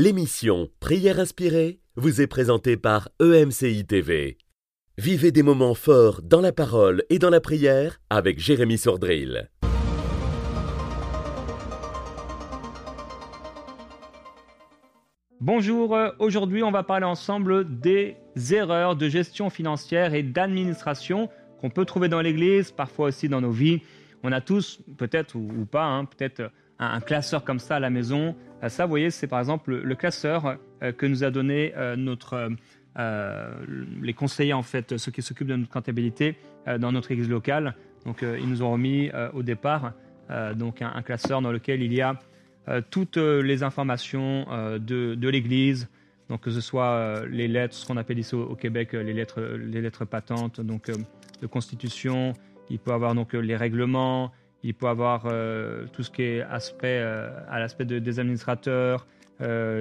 L'émission Prière inspirée vous est présentée par EMCI TV. Vivez des moments forts dans la parole et dans la prière avec Jérémy Sordrill. Bonjour, aujourd'hui on va parler ensemble des erreurs de gestion financière et d'administration qu'on peut trouver dans l'Église, parfois aussi dans nos vies. On a tous, peut-être ou, pas, hein, peut-être un, classeur comme ça à la maison. Euh, ça, vous voyez, c'est par exemple le, classeur euh, que nous a donné notre, les conseillers, en fait, ceux qui s'occupent de notre comptabilité dans notre Église locale. Donc, ils nous ont remis au départ donc un, classeur dans lequel il y a euh, toutes euh, les informations euh, de, l'Église, donc que ce soit les lettres, ce qu'on appelle ici au, Québec les lettres, les lettres patentes, donc de constitution. Il peut avoir donc les règlements, il peut avoir tout ce qui est aspect à l'aspect des administrateurs,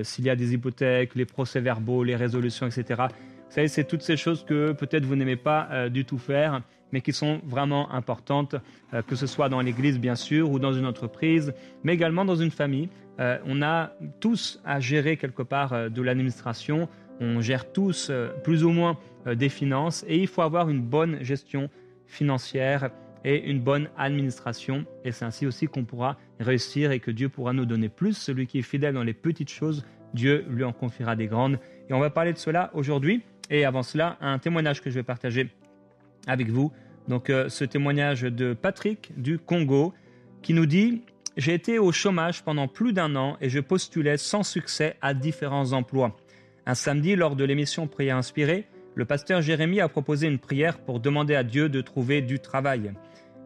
s'il y a des hypothèques, les procès-verbaux, les résolutions, etc. Vous savez, c'est toutes ces choses que peut-être vous n'aimez pas du tout faire mais qui sont vraiment importantes, euh, que ce soit dans l'Église bien sûr ou dans une entreprise, mais également dans une famille. Euh, on a tous à gérer quelque part euh, de l'administration, on gère tous plus ou moins des finances et il faut avoir une bonne gestion financière et une bonne administration. Et c'est ainsi aussi qu'on pourra réussir et que Dieu pourra nous donner plus. Celui qui est fidèle dans les petites choses, Dieu lui en confiera des grandes. Et on va parler de cela aujourd'hui. Et avant cela, un témoignage que je vais partager avec vous. Donc euh, ce témoignage de Patrick du Congo qui nous dit J'ai été au chômage pendant plus d'un an et je postulais sans succès à différents emplois. Un samedi, lors de l'émission Prière inspirée, le pasteur Jérémie a proposé une prière pour demander à Dieu de trouver du travail.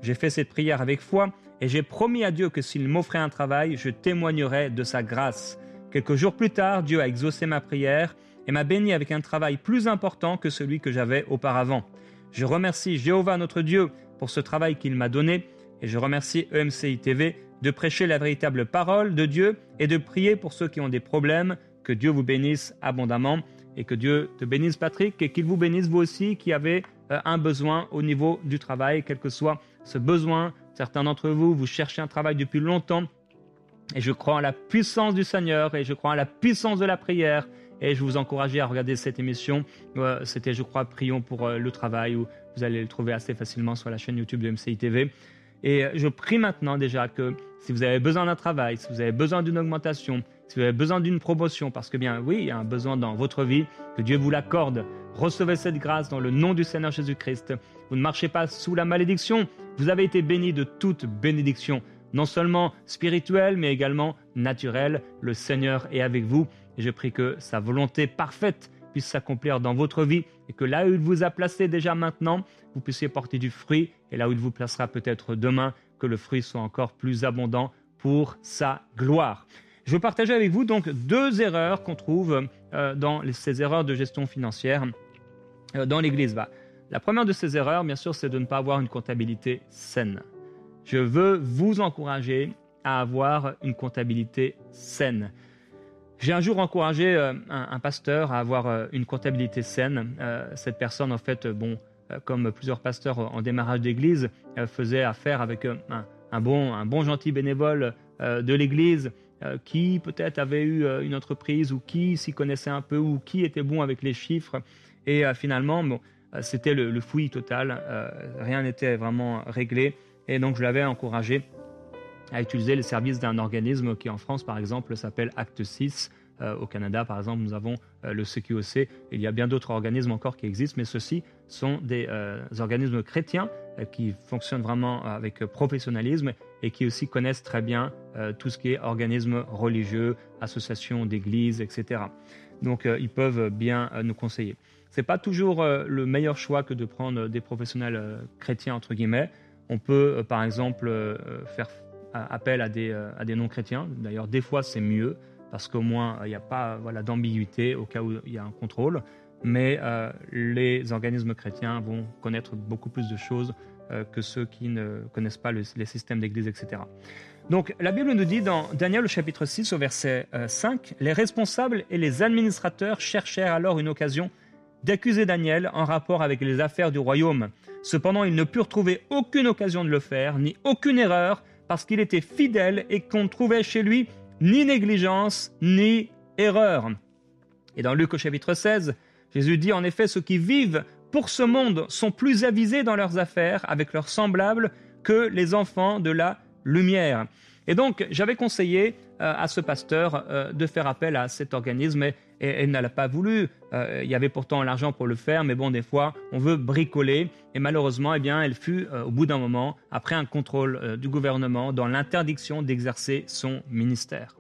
J'ai fait cette prière avec foi et j'ai promis à Dieu que s'il m'offrait un travail, je témoignerais de sa grâce. Quelques jours plus tard, Dieu a exaucé ma prière et m'a béni avec un travail plus important que celui que j'avais auparavant. Je remercie Jéhovah notre Dieu pour ce travail qu'il m'a donné et je remercie EMCI TV de prêcher la véritable parole de Dieu et de prier pour ceux qui ont des problèmes. Que Dieu vous bénisse abondamment et que Dieu te bénisse Patrick et qu'il vous bénisse vous aussi qui avez euh, un besoin au niveau du travail, quel que soit ce besoin. Certains d'entre vous, vous cherchez un travail depuis longtemps et je crois en la puissance du Seigneur et je crois en la puissance de la prière et je vous encourage à regarder cette émission. Euh, c'était, je crois, Prions pour euh, le travail, où vous allez le trouver assez facilement sur la chaîne YouTube de MCI TV. Et je prie maintenant déjà que si vous avez besoin d'un travail, si vous avez besoin d'une augmentation, si vous avez besoin d'une promotion, parce que bien oui, il y a un besoin dans votre vie, que Dieu vous l'accorde. Recevez cette grâce dans le nom du Seigneur Jésus-Christ. Vous ne marchez pas sous la malédiction, vous avez été béni de toute bénédiction, non seulement spirituelle, mais également naturelle. Le Seigneur est avec vous et je prie que sa volonté parfaite puisse s'accomplir dans votre vie et que là où il vous a placé déjà maintenant, vous puissiez porter du fruit et là où il vous placera peut-être demain, que le fruit soit encore plus abondant pour sa gloire. Je veux partager avec vous donc deux erreurs qu'on trouve euh, dans ces erreurs de gestion financière euh, dans l'Église. La première de ces erreurs, bien sûr, c'est de ne pas avoir une comptabilité saine. Je veux vous encourager à avoir une comptabilité saine. J'ai un jour encouragé euh, un, pasteur à avoir une comptabilité saine. Cette personne, en fait, bon, comme plusieurs pasteurs en démarrage d'église, faisait affaire avec bon, un bon gentil bénévole de l'église qui peut-être avait eu une entreprise ou qui s'y connaissait un peu ou qui était bon avec les chiffres. Et finalement, bon, c'était le, le, fouillis total. rien n'était vraiment réglé. Et donc, je l'avais encouragé à utiliser les services d'un organisme qui en France, par exemple, s'appelle Acte 6. Euh, au Canada, par exemple, nous avons euh, le CQOC. Il y a bien d'autres organismes encore qui existent, mais ceux-ci sont des euh, organismes chrétiens qui fonctionnent vraiment avec professionnalisme et qui aussi connaissent très bien tout ce qui est organismes religieux, associations d'églises, etc. Donc, ils peuvent bien nous conseiller. Ce n'est pas toujours le meilleur choix que de prendre des professionnels chrétiens, entre guillemets. On peut, par exemple, faire appel à des, à des non-chrétiens. D'ailleurs, des fois, c'est mieux parce qu'au moins, il n'y a pas voilà, d'ambiguïté au cas où il y a un contrôle. Mais euh, les organismes chrétiens vont connaître beaucoup plus de choses euh, que ceux qui ne connaissent pas les systèmes d'église, etc. Donc la Bible nous dit dans Daniel au chapitre 6 au verset 5, euh, Les responsables et les administrateurs cherchèrent alors une occasion d'accuser Daniel en rapport avec les affaires du royaume. Cependant, ils ne purent trouver aucune occasion de le faire, ni aucune erreur, parce qu'il était fidèle et qu'on trouvait chez lui ni négligence, ni erreur. Et dans Luc au chapitre 16, Jésus dit en effet, ceux qui vivent pour ce monde sont plus avisés dans leurs affaires avec leurs semblables que les enfants de la lumière. Et donc, j'avais conseillé à ce pasteur euh, de faire appel à cet organisme et, elle n'a pas voulu. Euh, il y avait pourtant l'argent pour le faire, mais bon, des fois, on veut bricoler. Et malheureusement, eh bien, elle fut, au bout d'un moment, après un contrôle du gouvernement, dans l'interdiction d'exercer son ministère.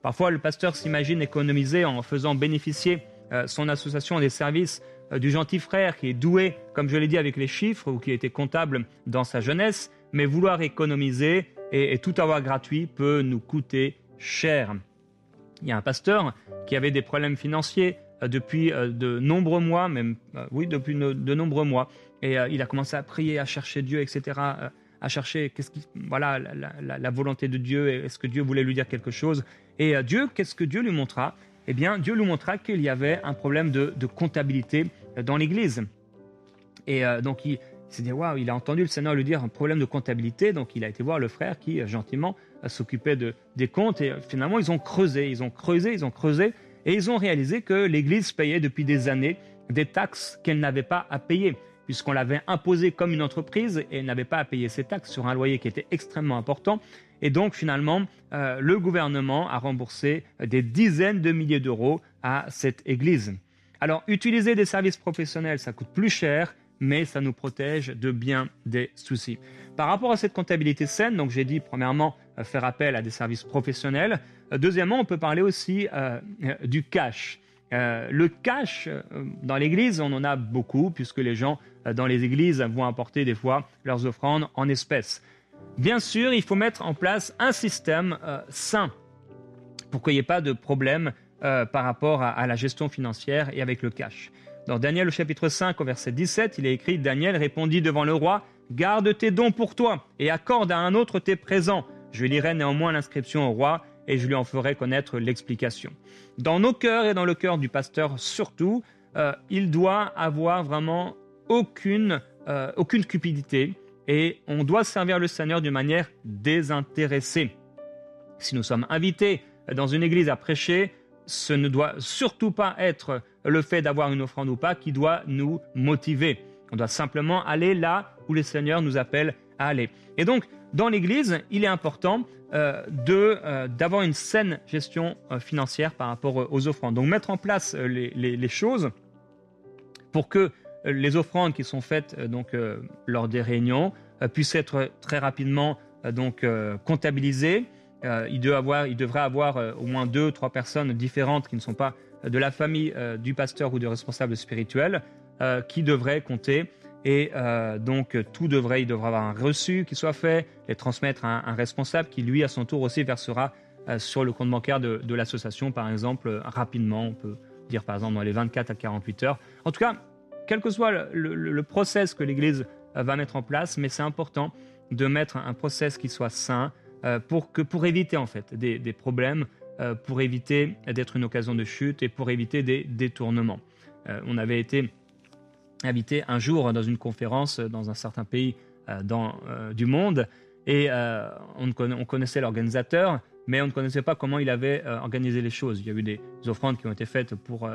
Parfois, le pasteur s'imagine économiser en faisant bénéficier son association des services du gentil frère qui est doué, comme je l'ai dit, avec les chiffres ou qui était comptable dans sa jeunesse, mais vouloir économiser et, tout avoir gratuit peut nous coûter cher. Il y a un pasteur qui avait des problèmes financiers euh, depuis euh, de nombreux mois, même euh, oui depuis de nombreux mois, et il a commencé à prier, à chercher Dieu, etc., à chercher qu'est-ce qui, voilà la, volonté de Dieu, est-ce que Dieu voulait lui dire quelque chose, et Dieu, qu'est-ce que Dieu lui montra? Eh bien, Dieu lui montra qu'il y avait un problème de, de comptabilité dans l'Église, et donc il s'est dit, waouh, il a entendu le Seigneur lui dire un problème de comptabilité, donc il a été voir le frère qui, gentiment, euh, s'occupait de, des comptes, et euh, finalement, ils ont creusé, ils ont creusé, ils ont creusé, et ils ont réalisé que l'Église payait depuis des années des taxes qu'elle n'avait pas à payer, puisqu'on l'avait imposé comme une entreprise, et elle n'avait pas à payer ces taxes sur un loyer qui était extrêmement important, et donc finalement, le gouvernement a remboursé des dizaines de milliers d'euros à cette Église. Alors, utiliser des services professionnels, ça coûte plus cher, mais ça nous protège de bien des soucis. Par rapport à cette comptabilité saine, donc j'ai dit premièrement euh, faire appel à des services professionnels. Euh, deuxièmement, on peut parler aussi euh, du cash. le cash dans l'Église, on en a beaucoup puisque les gens dans les églises vont apporter des fois leurs offrandes en espèces. Bien sûr, il faut mettre en place un système sain pour qu'il n'y ait pas de problème par rapport à la gestion financière et avec le cash. Dans Daniel au chapitre 5 au verset 17, il est écrit Daniel répondit devant le roi Garde tes dons pour toi et accorde à un autre tes présents. Je lirai néanmoins l'inscription au roi et je lui en ferai connaître l'explication. Dans nos cœurs et dans le cœur du pasteur surtout, euh, il doit avoir vraiment aucune, euh, aucune cupidité et on doit servir le Seigneur d'une manière désintéressée. Si nous sommes invités dans une église à prêcher, ce ne doit surtout pas être le fait d'avoir une offrande ou pas qui doit nous motiver. On doit simplement aller là où le Seigneur nous appelle à aller. Et donc, dans l'Église, il est important euh, euh, d'avoir une saine gestion euh, financière par rapport aux offrandes. Donc, mettre en place les, choses pour que les offrandes qui sont faites donc lors des réunions puissent être très rapidement donc comptabilisées il, avoir, il, devrait avoir au moins deux, trois personnes différentes qui ne sont pas de la famille du pasteur ou du responsable spirituel qui devraient compter. Et donc tout devrait, il devrait avoir un reçu qui soit fait, les transmettre à un, responsable qui lui à son tour aussi versera sur le compte bancaire de, l'association, par exemple, rapidement, on peut dire par exemple dans les 24 à 48 heures. En tout cas, quel que soit le, le process que l'Église va mettre en place, mais c'est important de mettre un process qui soit sain, euh, pour, que, pour éviter en fait des, des problèmes, euh, pour éviter d'être une occasion de chute et pour éviter des détournements. Euh, on avait été invité un jour dans une conférence dans un certain pays dans, du monde et on, on, connaissait l'organisateur, mais on ne connaissait pas comment il avait organisé les choses. Il y a eu des offrandes qui ont été faites pour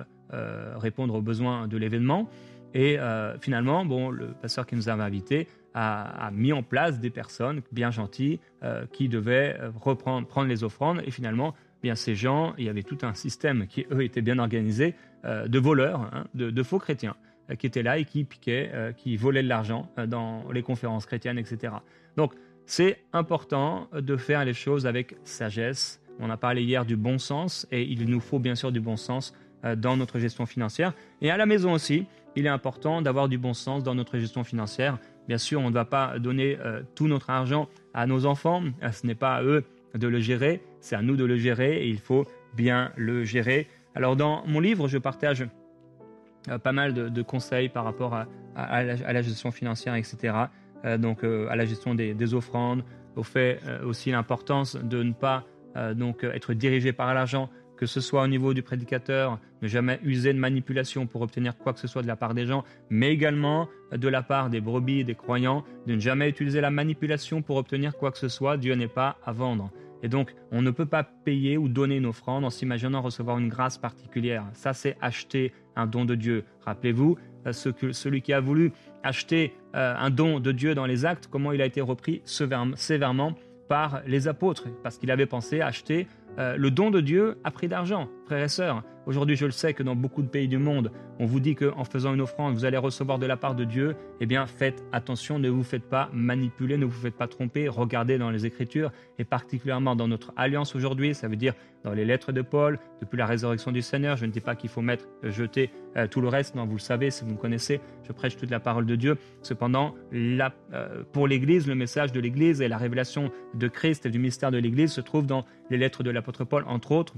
répondre aux besoins de l'événement. Et finalement, bon, le pasteur qui nous avait invités a, mis en place des personnes bien gentilles euh, qui devaient euh, reprendre, prendre les offrandes. Et finalement, bien ces gens, il y avait tout un système qui, eux, était bien organisé euh, de voleurs, hein, de, faux chrétiens, qui étaient là et qui piquaient, qui volaient de l'argent dans les conférences chrétiennes, etc. Donc, c'est important de faire les choses avec sagesse. On a parlé hier du bon sens et il nous faut bien sûr du bon sens dans notre gestion financière. Et à la maison aussi, il est important d'avoir du bon sens dans notre gestion financière. Bien sûr, on ne va pas donner euh, tout notre argent à nos enfants. Euh, ce n'est pas à eux de le gérer, c'est à nous de le gérer et il faut bien le gérer. Alors dans mon livre, je partage euh, pas mal de, conseils par rapport à, la, gestion financière, etc. donc à la gestion des, offrandes, au fait aussi l'importance de ne pas donc être dirigé par l'argent, que ce soit au niveau du prédicateur, ne jamais user de manipulation pour obtenir quoi que ce soit de la part des gens, mais également de la part des brebis et des croyants, de ne jamais utiliser la manipulation pour obtenir quoi que ce soit. Dieu n'est pas à vendre. Et donc, on ne peut pas payer ou donner une offrande en s'imaginant recevoir une grâce particulière. Ça, c'est acheter un don de Dieu. Rappelez-vous, euh, celui qui a voulu acheter euh, un don de Dieu dans les actes, comment il a été repris sévèrement par les apôtres, parce qu'il avait pensé acheter euh, le don de Dieu à prix d'argent, frères et sœurs. Aujourd'hui, je le sais que dans beaucoup de pays du monde, on vous dit qu'en faisant une offrande, vous allez recevoir de la part de Dieu. Eh bien, faites attention, ne vous faites pas manipuler, ne vous faites pas tromper. Regardez dans les Écritures, et particulièrement dans notre alliance aujourd'hui, ça veut dire dans les lettres de Paul, depuis la résurrection du Seigneur. Je ne dis pas qu'il faut mettre, euh, jeter euh, tout le reste, non, vous le savez, si vous me connaissez, je prêche toute la parole de Dieu. Cependant, euh, pour l'Église, le message de l'Église et la révélation de Christ et du mystère de l'Église se trouve dans les lettres de l'apôtre Paul, entre autres.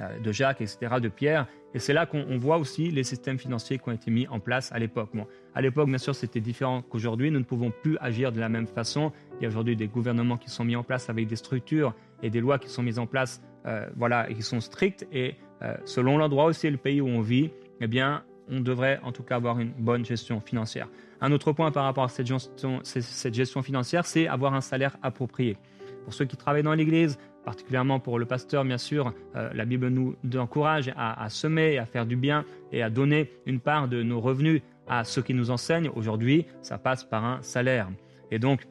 Euh, de Jacques, etc., de Pierre. Et c'est là qu'on voit aussi les systèmes financiers qui ont été mis en place à l'époque. Bon, à l'époque, bien sûr, c'était différent qu'aujourd'hui. Nous ne pouvons plus agir de la même façon. Il y a aujourd'hui des gouvernements qui sont mis en place avec des structures et des lois qui sont mises en place, euh, voilà, et qui sont strictes. Et euh, selon l'endroit aussi et le pays où on vit, eh bien, on devrait en tout cas avoir une bonne gestion financière. Un autre point par rapport à cette gestion, cette gestion financière, c'est avoir un salaire approprié. Pour ceux qui travaillent dans l'Église, particulièrement pour le pasteur, bien sûr, euh, la Bible nous encourage à, semer, à faire du bien et à donner une part de nos revenus à ceux qui nous enseignent. Aujourd'hui, ça passe par un salaire. Et donc,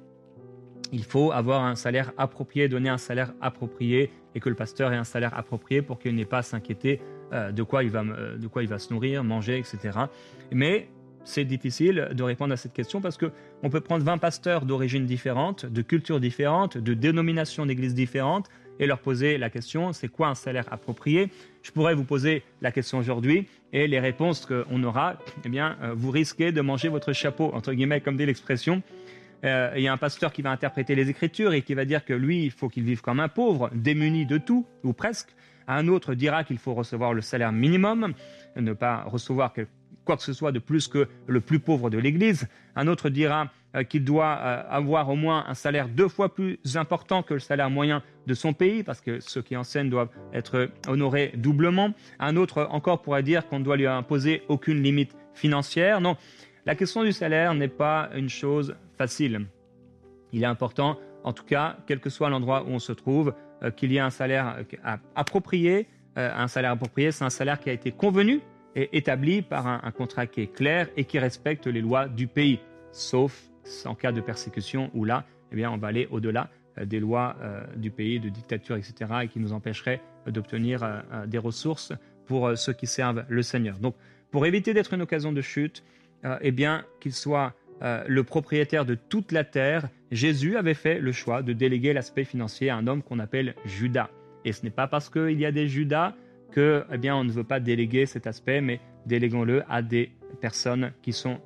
il faut avoir un salaire approprié, donner un salaire approprié et que le pasteur ait un salaire approprié pour qu'il n'ait pas à s'inquiéter euh, de, quoi il va, de quoi il va se nourrir, manger, etc. Mais c'est difficile de répondre à cette question parce qu'on peut prendre 20 pasteurs d'origines différentes, de cultures différentes, de dénominations d'églises différentes et leur poser la question c'est quoi un salaire approprié? Je pourrais vous poser la question aujourd'hui et les réponses qu'on aura, eh bien, euh, vous risquez de manger votre chapeau, entre guillemets, comme dit l'expression. Euh, il y a un pasteur qui va interpréter les Écritures et qui va dire que lui, il faut qu'il vive comme un pauvre, démuni de tout, ou presque. Un autre dira qu'il faut recevoir le salaire minimum, ne pas recevoir quoi que ce soit de plus que le plus pauvre de l'Église. Un autre dira euh, qu'il doit euh, avoir au moins un salaire deux fois plus important que le salaire moyen de son pays, parce que ceux qui enseignent doivent être honorés doublement. Un autre encore pourrait dire qu'on ne doit lui imposer aucune limite financière. Non, la question du salaire n'est pas une chose facile. Il est important, en tout cas, quel que soit l'endroit où on se trouve, euh, qu'il y ait un salaire approprié. un salaire approprié, c'est un salaire qui a été convenu et établi par un, contrat qui est clair et qui respecte les lois du pays, sauf en cas de persécution où là, eh bien, on va aller au-delà euh, des lois euh, du pays, de dictature, etc., et qui nous empêcherait d'obtenir euh, des ressources pour ceux qui servent le Seigneur. Donc, pour éviter d'être une occasion de chute, eh bien, qu'il soit le propriétaire de toute la terre, Jésus avait fait le choix de déléguer l'aspect financier à un homme qu'on appelle Judas. Et ce n'est pas parce qu'il y a des Judas que, eh bien, on ne veut pas déléguer cet aspect, mais déléguons-le à des personnes qui sont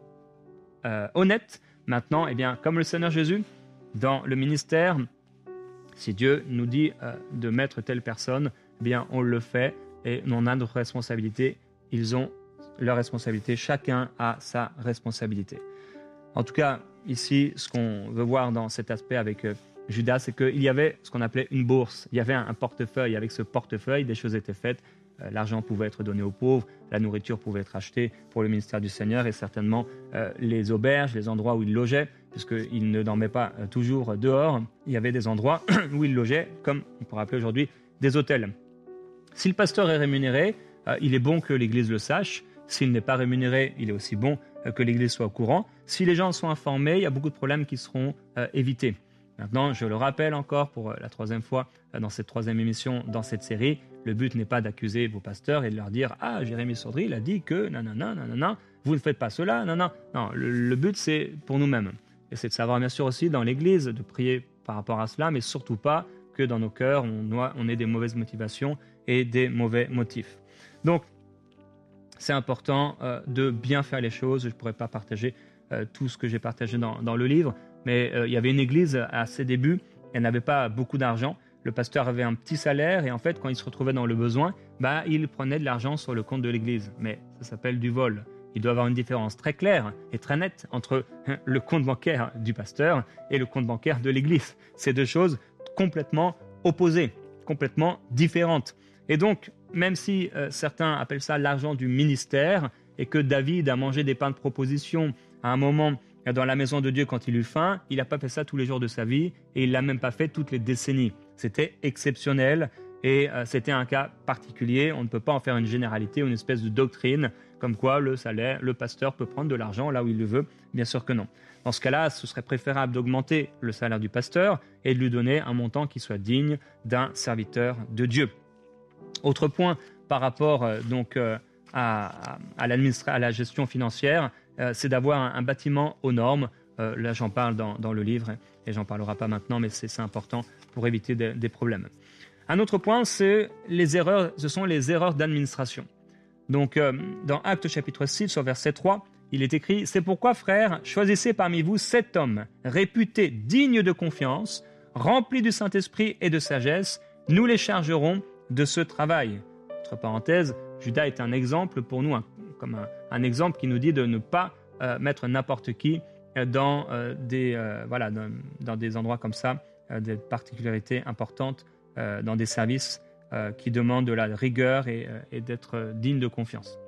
euh, honnêtes. Maintenant, eh bien, comme le Seigneur Jésus, dans le ministère, si Dieu nous dit euh, de mettre telle personne, eh bien, on le fait et on a notre responsabilité. Ils ont leur responsabilité. Chacun a sa responsabilité. En tout cas, ici, ce qu'on veut voir dans cet aspect avec euh, Judas, c'est qu'il y avait ce qu'on appelait une bourse. Il y avait un portefeuille. Avec ce portefeuille, des choses étaient faites. Euh, l'argent pouvait être donné aux pauvres, la nourriture pouvait être achetée pour le ministère du Seigneur et certainement euh, les auberges, les endroits où il logeait, puisqu'il ne dormait pas euh, toujours dehors. Il y avait des endroits où il logeait, comme on pourrait appeler aujourd'hui des hôtels. Si le pasteur est rémunéré, il est bon que l'Église le sache. S'il n'est pas rémunéré, il est aussi bon que l'Église soit au courant. Si les gens sont informés, il y a beaucoup de problèmes qui seront évités. Maintenant, je le rappelle encore pour euh, la troisième fois euh, dans cette troisième émission, dans cette série, le but n'est pas d'accuser vos pasteurs et de leur dire Ah, Jérémy Saudry, il a dit que nanana, nanana, vous ne faites pas cela, nanana. Non, le, but c'est pour nous-mêmes. Et c'est de savoir bien sûr aussi dans l'Église de prier par rapport à cela, mais surtout pas que dans nos cœurs on, on ait des mauvaises motivations et des mauvais motifs. Donc, c'est important euh, de bien faire les choses. Je ne pourrais pas partager tout ce que j'ai partagé dans le livre, mais euh, il y avait une église à ses débuts, elle n'avait pas beaucoup d'argent. Le pasteur avait un petit salaire et en fait, quand il se retrouvait dans le besoin, bah, il prenait de l'argent sur le compte de l'église. Mais ça s'appelle du vol. Il doit y avoir une différence très claire et très nette entre hein, le compte bancaire du pasteur et le compte bancaire de l'église. C'est deux choses complètement opposées, complètement différentes. Et donc, même si euh, certains appellent ça l'argent du ministère et que David a mangé des pains de proposition à un moment dans la maison de Dieu quand il eut faim, il n'a pas fait ça tous les jours de sa vie et il l'a même pas fait toutes les décennies. c'était exceptionnel et euh, c'était un cas particulier. On ne peut pas en faire une généralité, une espèce de doctrine comme quoi le salaire, le pasteur peut prendre de l'argent là où il le veut. Bien sûr que non. Dans ce cas-là, ce serait préférable d'augmenter le salaire du pasteur et de lui donner un montant qui soit digne d'un serviteur de Dieu. Autre point par rapport euh, donc euh, à, à, la gestion financière, c'est d'avoir un, bâtiment aux normes. là, j'en parle dans, le livre et j'en parlerai pas maintenant, mais c'est important pour éviter des problèmes. Un autre point, c'est les erreurs, ce sont les erreurs d'administration. Donc, euh, dans Actes chapitre 6, au verset 3, il est écrit C'est pourquoi, frères, choisissez parmi vous sept hommes réputés dignes de confiance, remplis du Saint-Esprit et de sagesse, nous les chargerons de ce travail. Judas est un exemple pour nous, comme un, exemple qui nous dit de ne pas euh, mettre n'importe qui euh, dans, des, voilà, dans, des endroits comme ça, des particularités importantes euh, dans des services euh, qui demandent de la rigueur et, euh, d'être dignes de confiance.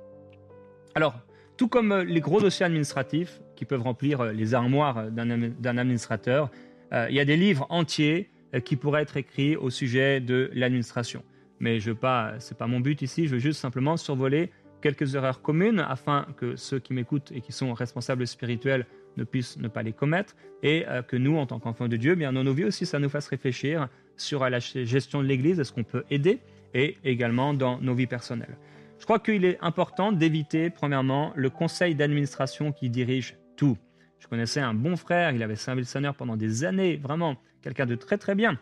Alors, tout comme les gros dossiers administratifs qui peuvent remplir les armoires d'un administrateur, il y a des livres entiers qui pourraient être écrits au sujet de l'administration. Mais n'est pas, pas mon but ici, je veux juste simplement survoler quelques erreurs communes afin que ceux qui m'écoutent et qui sont responsables spirituels ne puissent ne pas les commettre et que nous, en tant qu'enfants de Dieu, bien dans nos vies aussi, ça nous fasse réfléchir sur la gestion de l'Église, est-ce qu'on peut aider, et également dans nos vies personnelles. Je crois qu'il est important d'éviter, premièrement, le conseil d'administration qui dirige tout. Je connaissais un bon frère, il avait servi le Seigneur pendant des années, vraiment quelqu'un de très très bien.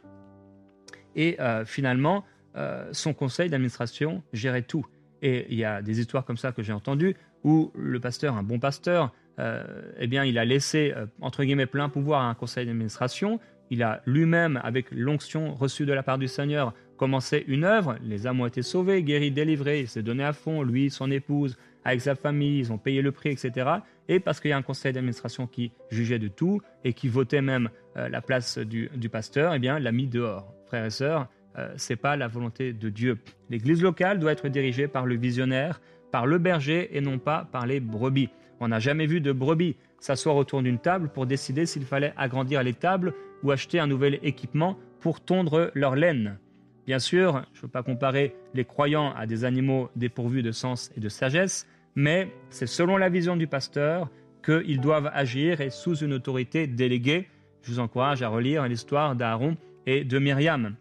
Et euh, finalement, euh, son conseil d'administration gérait tout. Et il y a des histoires comme ça que j'ai entendues où le pasteur, un bon pasteur, euh, eh bien, il a laissé, entre guillemets, plein pouvoir à un conseil d'administration il a lui-même, avec l'onction reçue de la part du Seigneur, commencé une œuvre. Les âmes ont été sauvées, guéries, délivrées. Il s'est donné à fond, lui, son épouse, avec sa famille. Ils ont payé le prix, etc. Et parce qu'il y a un conseil d'administration qui jugeait de tout et qui votait même euh, la place du, pasteur, eh bien, l'a mis dehors. Frères et sœurs, euh, c'est pas la volonté de Dieu. L'Église locale doit être dirigée par le visionnaire, par le berger et non pas par les brebis. On n'a jamais vu de brebis s'asseoir autour d'une table pour décider s'il fallait agrandir les tables ou acheter un nouvel équipement pour tondre leur laine. Bien sûr, je ne veux pas comparer les croyants à des animaux dépourvus de sens et de sagesse, mais c'est selon la vision du pasteur qu'ils doivent agir et sous une autorité déléguée. Je vous encourage à relire l'histoire d'Aaron et de Myriam,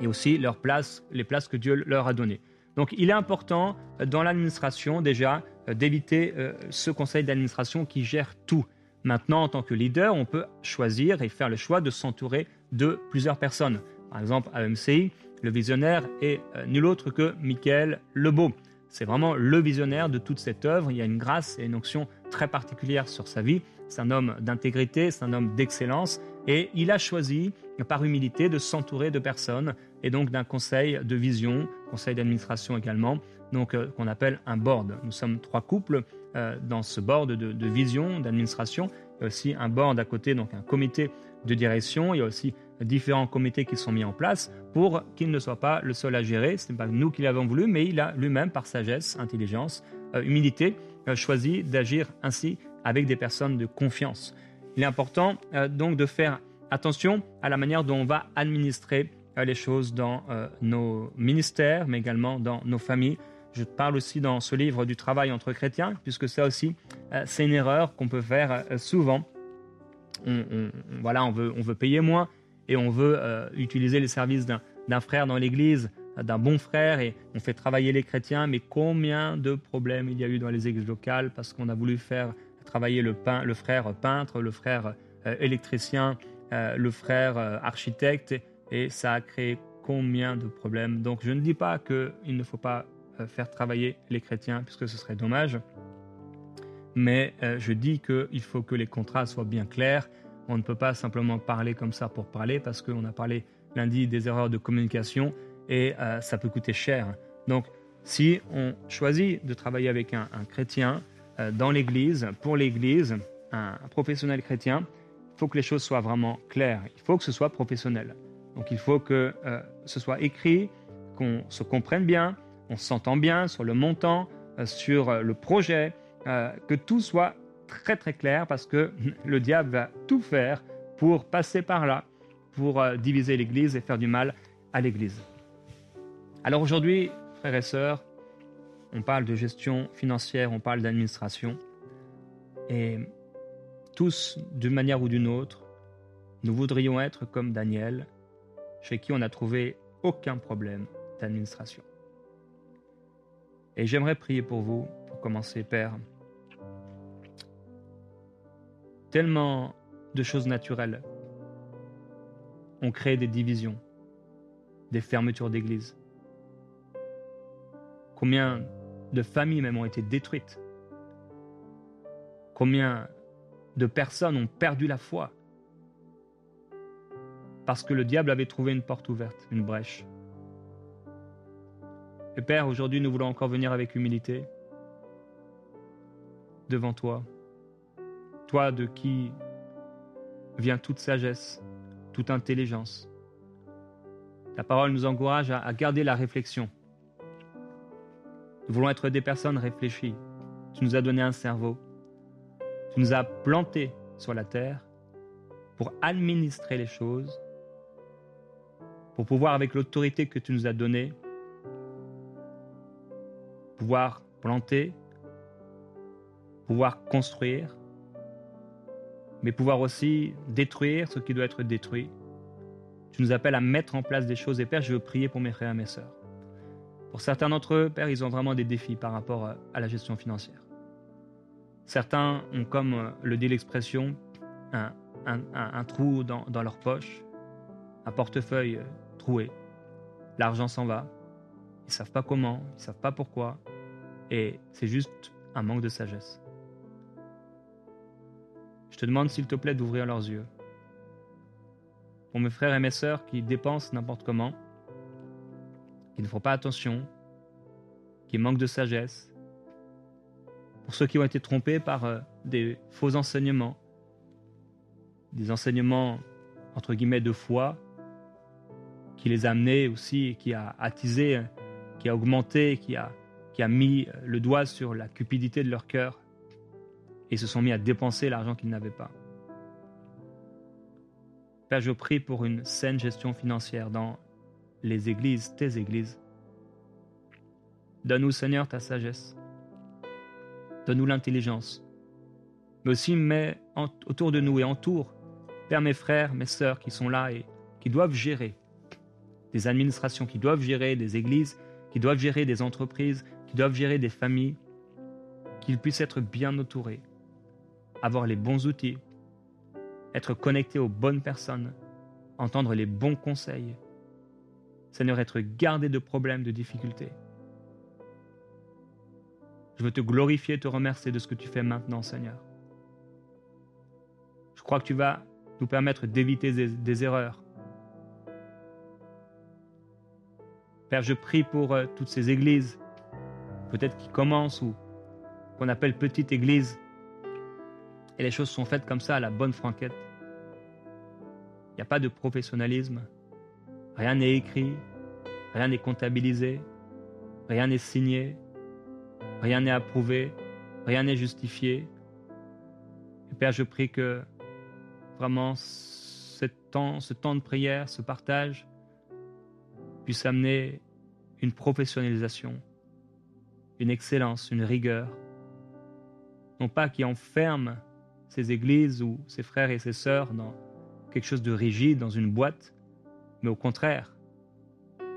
et aussi les places que Dieu leur a données. Donc il est important dans l'administration déjà euh, d'éviter euh, ce conseil d'administration qui gère tout. Maintenant, en tant que leader, on peut choisir et faire le choix de s'entourer de plusieurs personnes. Par exemple, à MCI, le visionnaire est euh, nul autre que Michael Lebeau. C'est vraiment le visionnaire de toute cette œuvre. Il y a une grâce et une onction très particulière sur sa vie. C'est un homme d'intégrité, c'est un homme d'excellence. Et il a choisi, par humilité, de s'entourer de personnes et donc d'un conseil de vision, conseil d'administration également, donc euh, qu'on appelle un board. Nous sommes trois couples euh, dans ce board de, vision, d'administration. Il y a aussi un board à côté, donc un comité de direction. Il y a aussi différents comités qui sont mis en place pour qu'il ne soit pas le seul à gérer. Ce n'est pas nous qui l'avons voulu, mais il a lui-même, par sagesse, intelligence, euh, humilité, choisi d'agir ainsi avec des personnes de confiance. Il est important donc de faire attention à la manière dont on va administrer les choses dans nos ministères, mais également dans nos familles. Je parle aussi dans ce livre du travail entre chrétiens, puisque ça aussi, euh, c'est une erreur qu'on peut faire euh, souvent. On, voilà, on veut, payer moins et on veut euh, utiliser les services d'un frère dans l'Église, d'un bon frère, et on fait travailler les chrétiens. Mais combien de problèmes il y a eu dans les églises locales parce qu'on a voulu faire travailler le, frère peintre, le frère électricien, le frère architecte, et ça a créé combien de problèmes? Donc je ne dis pas qu'il ne faut pas euh, faire travailler les chrétiens, puisque ce serait dommage. Mais euh, je dis qu'il faut que les contrats soient bien clairs. On ne peut pas simplement parler comme ça pour parler, parce qu'on a parlé lundi des erreurs de communication et euh, ça peut coûter cher. Donc, si on choisit de travailler avec un, chrétien dans l'Église, pour l'Église, un, professionnel chrétien, il faut que les choses soient vraiment claires. Il faut que ce soit professionnel. Donc, il faut que ce soit écrit, qu'on se comprenne bien, on s'entend bien sur le montant, euh, sur euh, le projet, euh, que tout soit très très clair parce que le diable va tout faire pour passer par là, pour euh, diviser l'Église et faire du mal à l'Église. Alors aujourd'hui, frères et sœurs, on parle de gestion financière, on parle d'administration. Et tous, d'une manière ou d'une autre, nous voudrions être comme Daniel, chez qui on n'a trouvé aucun problème d'administration. Et j'aimerais prier pour vous, pour commencer, Père. Tellement de choses naturelles ont créé des divisions, des fermetures d'églises. Combien de familles même ont été détruites Combien de personnes ont perdu la foi parce que le diable avait trouvé une porte ouverte, une brèche. Et Père, aujourd'hui nous voulons encore venir avec humilité devant toi, toi de qui vient toute sagesse, toute intelligence. Ta parole nous encourage à, garder la réflexion. Nous voulons être des personnes réfléchies. Tu nous as donné un cerveau. Tu nous as plantés sur la terre pour administrer les choses, pour pouvoir, avec l'autorité que tu nous as donnée, pouvoir planter, pouvoir construire, mais pouvoir aussi détruire ce qui doit être détruit. Tu nous appelles à mettre en place des choses. Et Père, je veux prier pour mes frères et mes sœurs. Pour certains d'entre eux, Père, ils ont vraiment des défis par rapport à la gestion financière. Certains ont, comme le dit l'expression, un, trou dans, dans, leur poche, un portefeuille troué. L'argent s'en va. Ils ne savent pas comment, ils ne savent pas pourquoi. Et c'est juste un manque de sagesse. Je te demande s'il te plaît d'ouvrir leurs yeux. Pour mes frères et mes sœurs qui dépensent n'importe comment, qui ne font pas attention, qui manquent de sagesse, pour ceux qui ont été trompés par euh, des faux enseignements, des enseignements entre guillemets de foi, qui les a amenés aussi, qui a attisé, qui a augmenté, qui a, qui a mis le doigt sur la cupidité de leur cœur et se sont mis à dépenser l'argent qu'ils n'avaient pas. Père, je prie pour une saine gestion financière dans les églises, tes églises. Donne-nous, Seigneur, ta sagesse. Donne-nous l'intelligence. Mais aussi mets autour de nous et entoure, Père, mes frères, mes sœurs qui sont là et qui doivent gérer des administrations, qui doivent gérer des églises, qui doivent gérer des entreprises, qui doivent gérer des familles, qu'ils puissent être bien entourés, avoir les bons outils, être connectés aux bonnes personnes, entendre les bons conseils. Seigneur, être gardé de problèmes, de difficultés. Je veux te glorifier te remercier de ce que tu fais maintenant, Seigneur. Je crois que tu vas nous permettre d'éviter des, erreurs. Père, je prie pour euh, toutes ces églises, peut-être qui commencent ou qu'on appelle petites églises, et les choses sont faites comme ça à la bonne franquette. Il n'y a pas de professionnalisme. Rien n'est écrit, rien n'est comptabilisé, rien n'est signé, rien n'est approuvé, rien n'est justifié. Et Père, je prie que vraiment ce temps, ce temps de prière, ce partage, puisse amener une professionnalisation, une excellence, une rigueur, non pas qui enferme ces églises ou ces frères et ces sœurs dans quelque chose de rigide, dans une boîte, mais au contraire,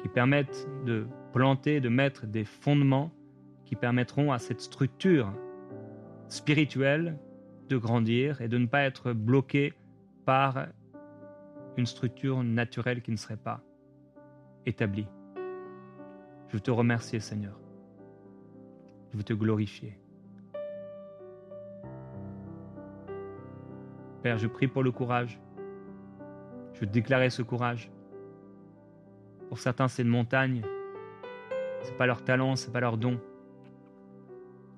qui permettent de planter, de mettre des fondements qui permettront à cette structure spirituelle de grandir et de ne pas être bloquée par une structure naturelle qui ne serait pas établie. Je veux te remercier, Seigneur. Je veux te glorifier. Père, je prie pour le courage. Je veux déclarer ce courage. Pour certains, c'est une montagne. Ce n'est pas leur talent, ce n'est pas leur don.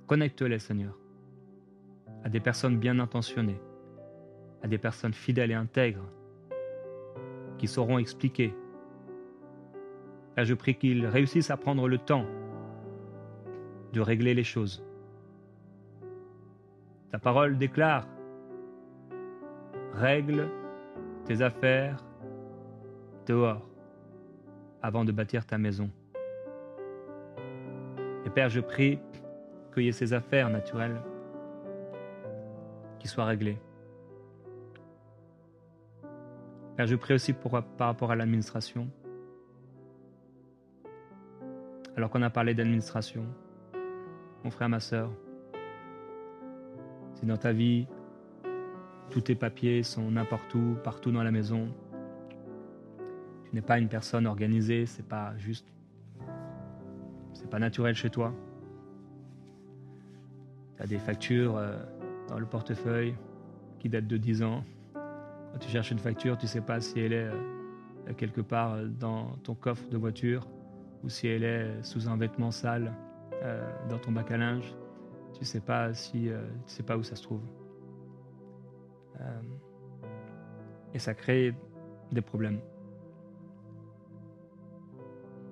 Connecte-les, Seigneur, à des personnes bien intentionnées, à des personnes fidèles et intègres, qui sauront expliquer. Père, je prie qu'ils réussissent à prendre le temps de régler les choses. Ta parole déclare Règle tes affaires dehors avant de bâtir ta maison. Et Père, je prie qu'il y ait ces affaires naturelles qui soient réglées. Père, je prie aussi pour, par rapport à l'administration. Alors qu'on a parlé d'administration, mon frère, ma soeur, si dans ta vie, tous tes papiers sont n'importe où, partout dans la maison, tu n'es pas une personne organisée, c'est pas juste, c'est pas naturel chez toi. Tu as des factures euh, dans le portefeuille qui datent de 10 ans. Quand tu cherches une facture, tu sais pas si elle est euh, quelque part euh, dans ton coffre de voiture ou si elle est sous un vêtement sale dans ton bac à linge. Tu sais pas si, tu sais pas où ça se trouve. et ça crée des problèmes.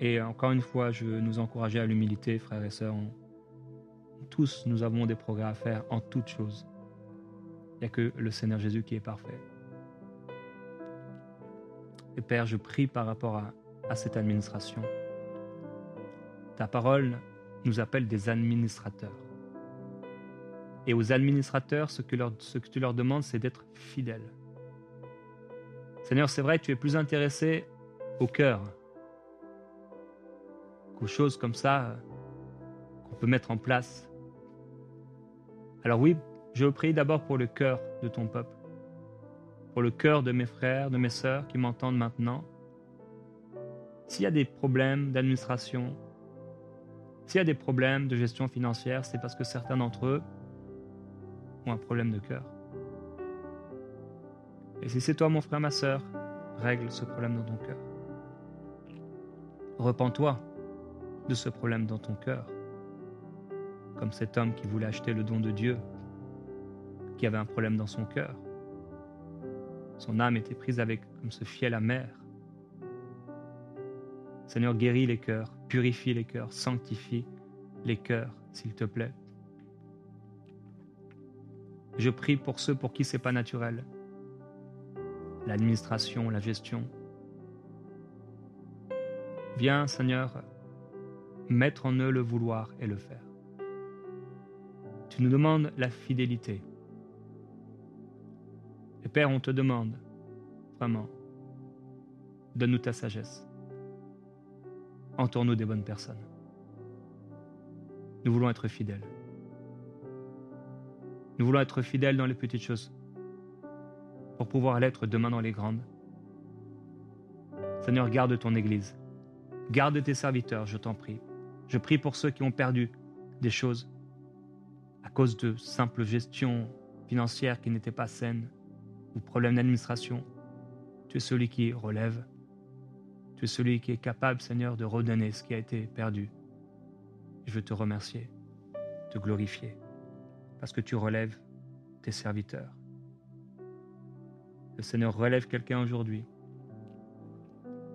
Et encore une fois, je veux nous encourager à l'humilité, frères et sœurs. Tous, nous avons des progrès à faire en toutes choses. Il n'y a que le Seigneur Jésus qui est parfait. Et Père, je prie par rapport à, cette administration. Ta parole nous appelle des administrateurs. Et aux administrateurs, ce que, ce que tu leur demandes, c'est d'être fidèles. Seigneur, c'est vrai tu es plus intéressé au cœur choses comme ça euh, qu'on peut mettre en place. Alors oui, je prie d'abord pour le cœur de ton peuple, pour le cœur de mes frères, de mes sœurs qui m'entendent maintenant. S'il y a des problèmes d'administration, s'il y a des problèmes de gestion financière, c'est parce que certains d'entre eux ont un problème de cœur. Et si c'est toi, mon frère, ma sœur, règle ce problème dans ton cœur. Repends-toi de ce problème dans ton cœur. Comme cet homme qui voulait acheter le don de Dieu, qui avait un problème dans son cœur. Son âme était prise avec comme ce fiel amer. Seigneur, guéris les cœurs, purifie les cœurs, sanctifie les cœurs, s'il te plaît. Je prie pour ceux pour qui c'est pas naturel. L'administration, la gestion. Viens, Seigneur, mettre en eux le vouloir et le faire. Tu nous demandes la fidélité. Et Père, on te demande, vraiment, donne-nous ta sagesse. Entoure-nous des bonnes personnes. Nous voulons être fidèles. Nous voulons être fidèles dans les petites choses pour pouvoir l'être demain dans les grandes. Seigneur, garde ton Église. Garde tes serviteurs, je t'en prie. Je prie pour ceux qui ont perdu des choses à cause de simples gestions financières qui n'étaient pas saines ou problèmes d'administration. Tu es celui qui relève. Tu es celui qui est capable, Seigneur, de redonner ce qui a été perdu. Je veux te remercier, te glorifier, parce que tu relèves tes serviteurs. Le Seigneur relève quelqu'un aujourd'hui.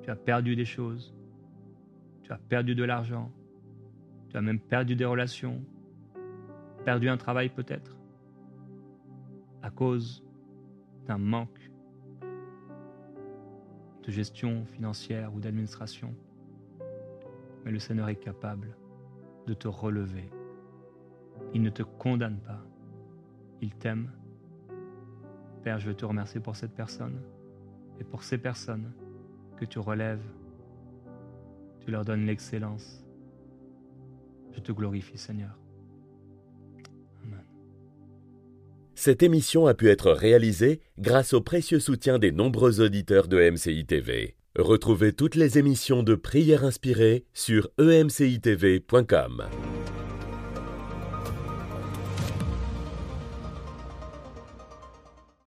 Tu as perdu des choses. Tu as perdu de l'argent. Tu as même perdu des relations, perdu un travail peut-être, à cause d'un manque de gestion financière ou d'administration. Mais le Seigneur est capable de te relever. Il ne te condamne pas. Il t'aime. Père, je veux te remercier pour cette personne et pour ces personnes que tu relèves. Tu leur donnes l'excellence je te glorifie, Seigneur. Amen. Cette émission a pu être réalisée grâce au précieux soutien des nombreux auditeurs de MCI TV. Retrouvez toutes les émissions de prières inspirées sur emcitv.com.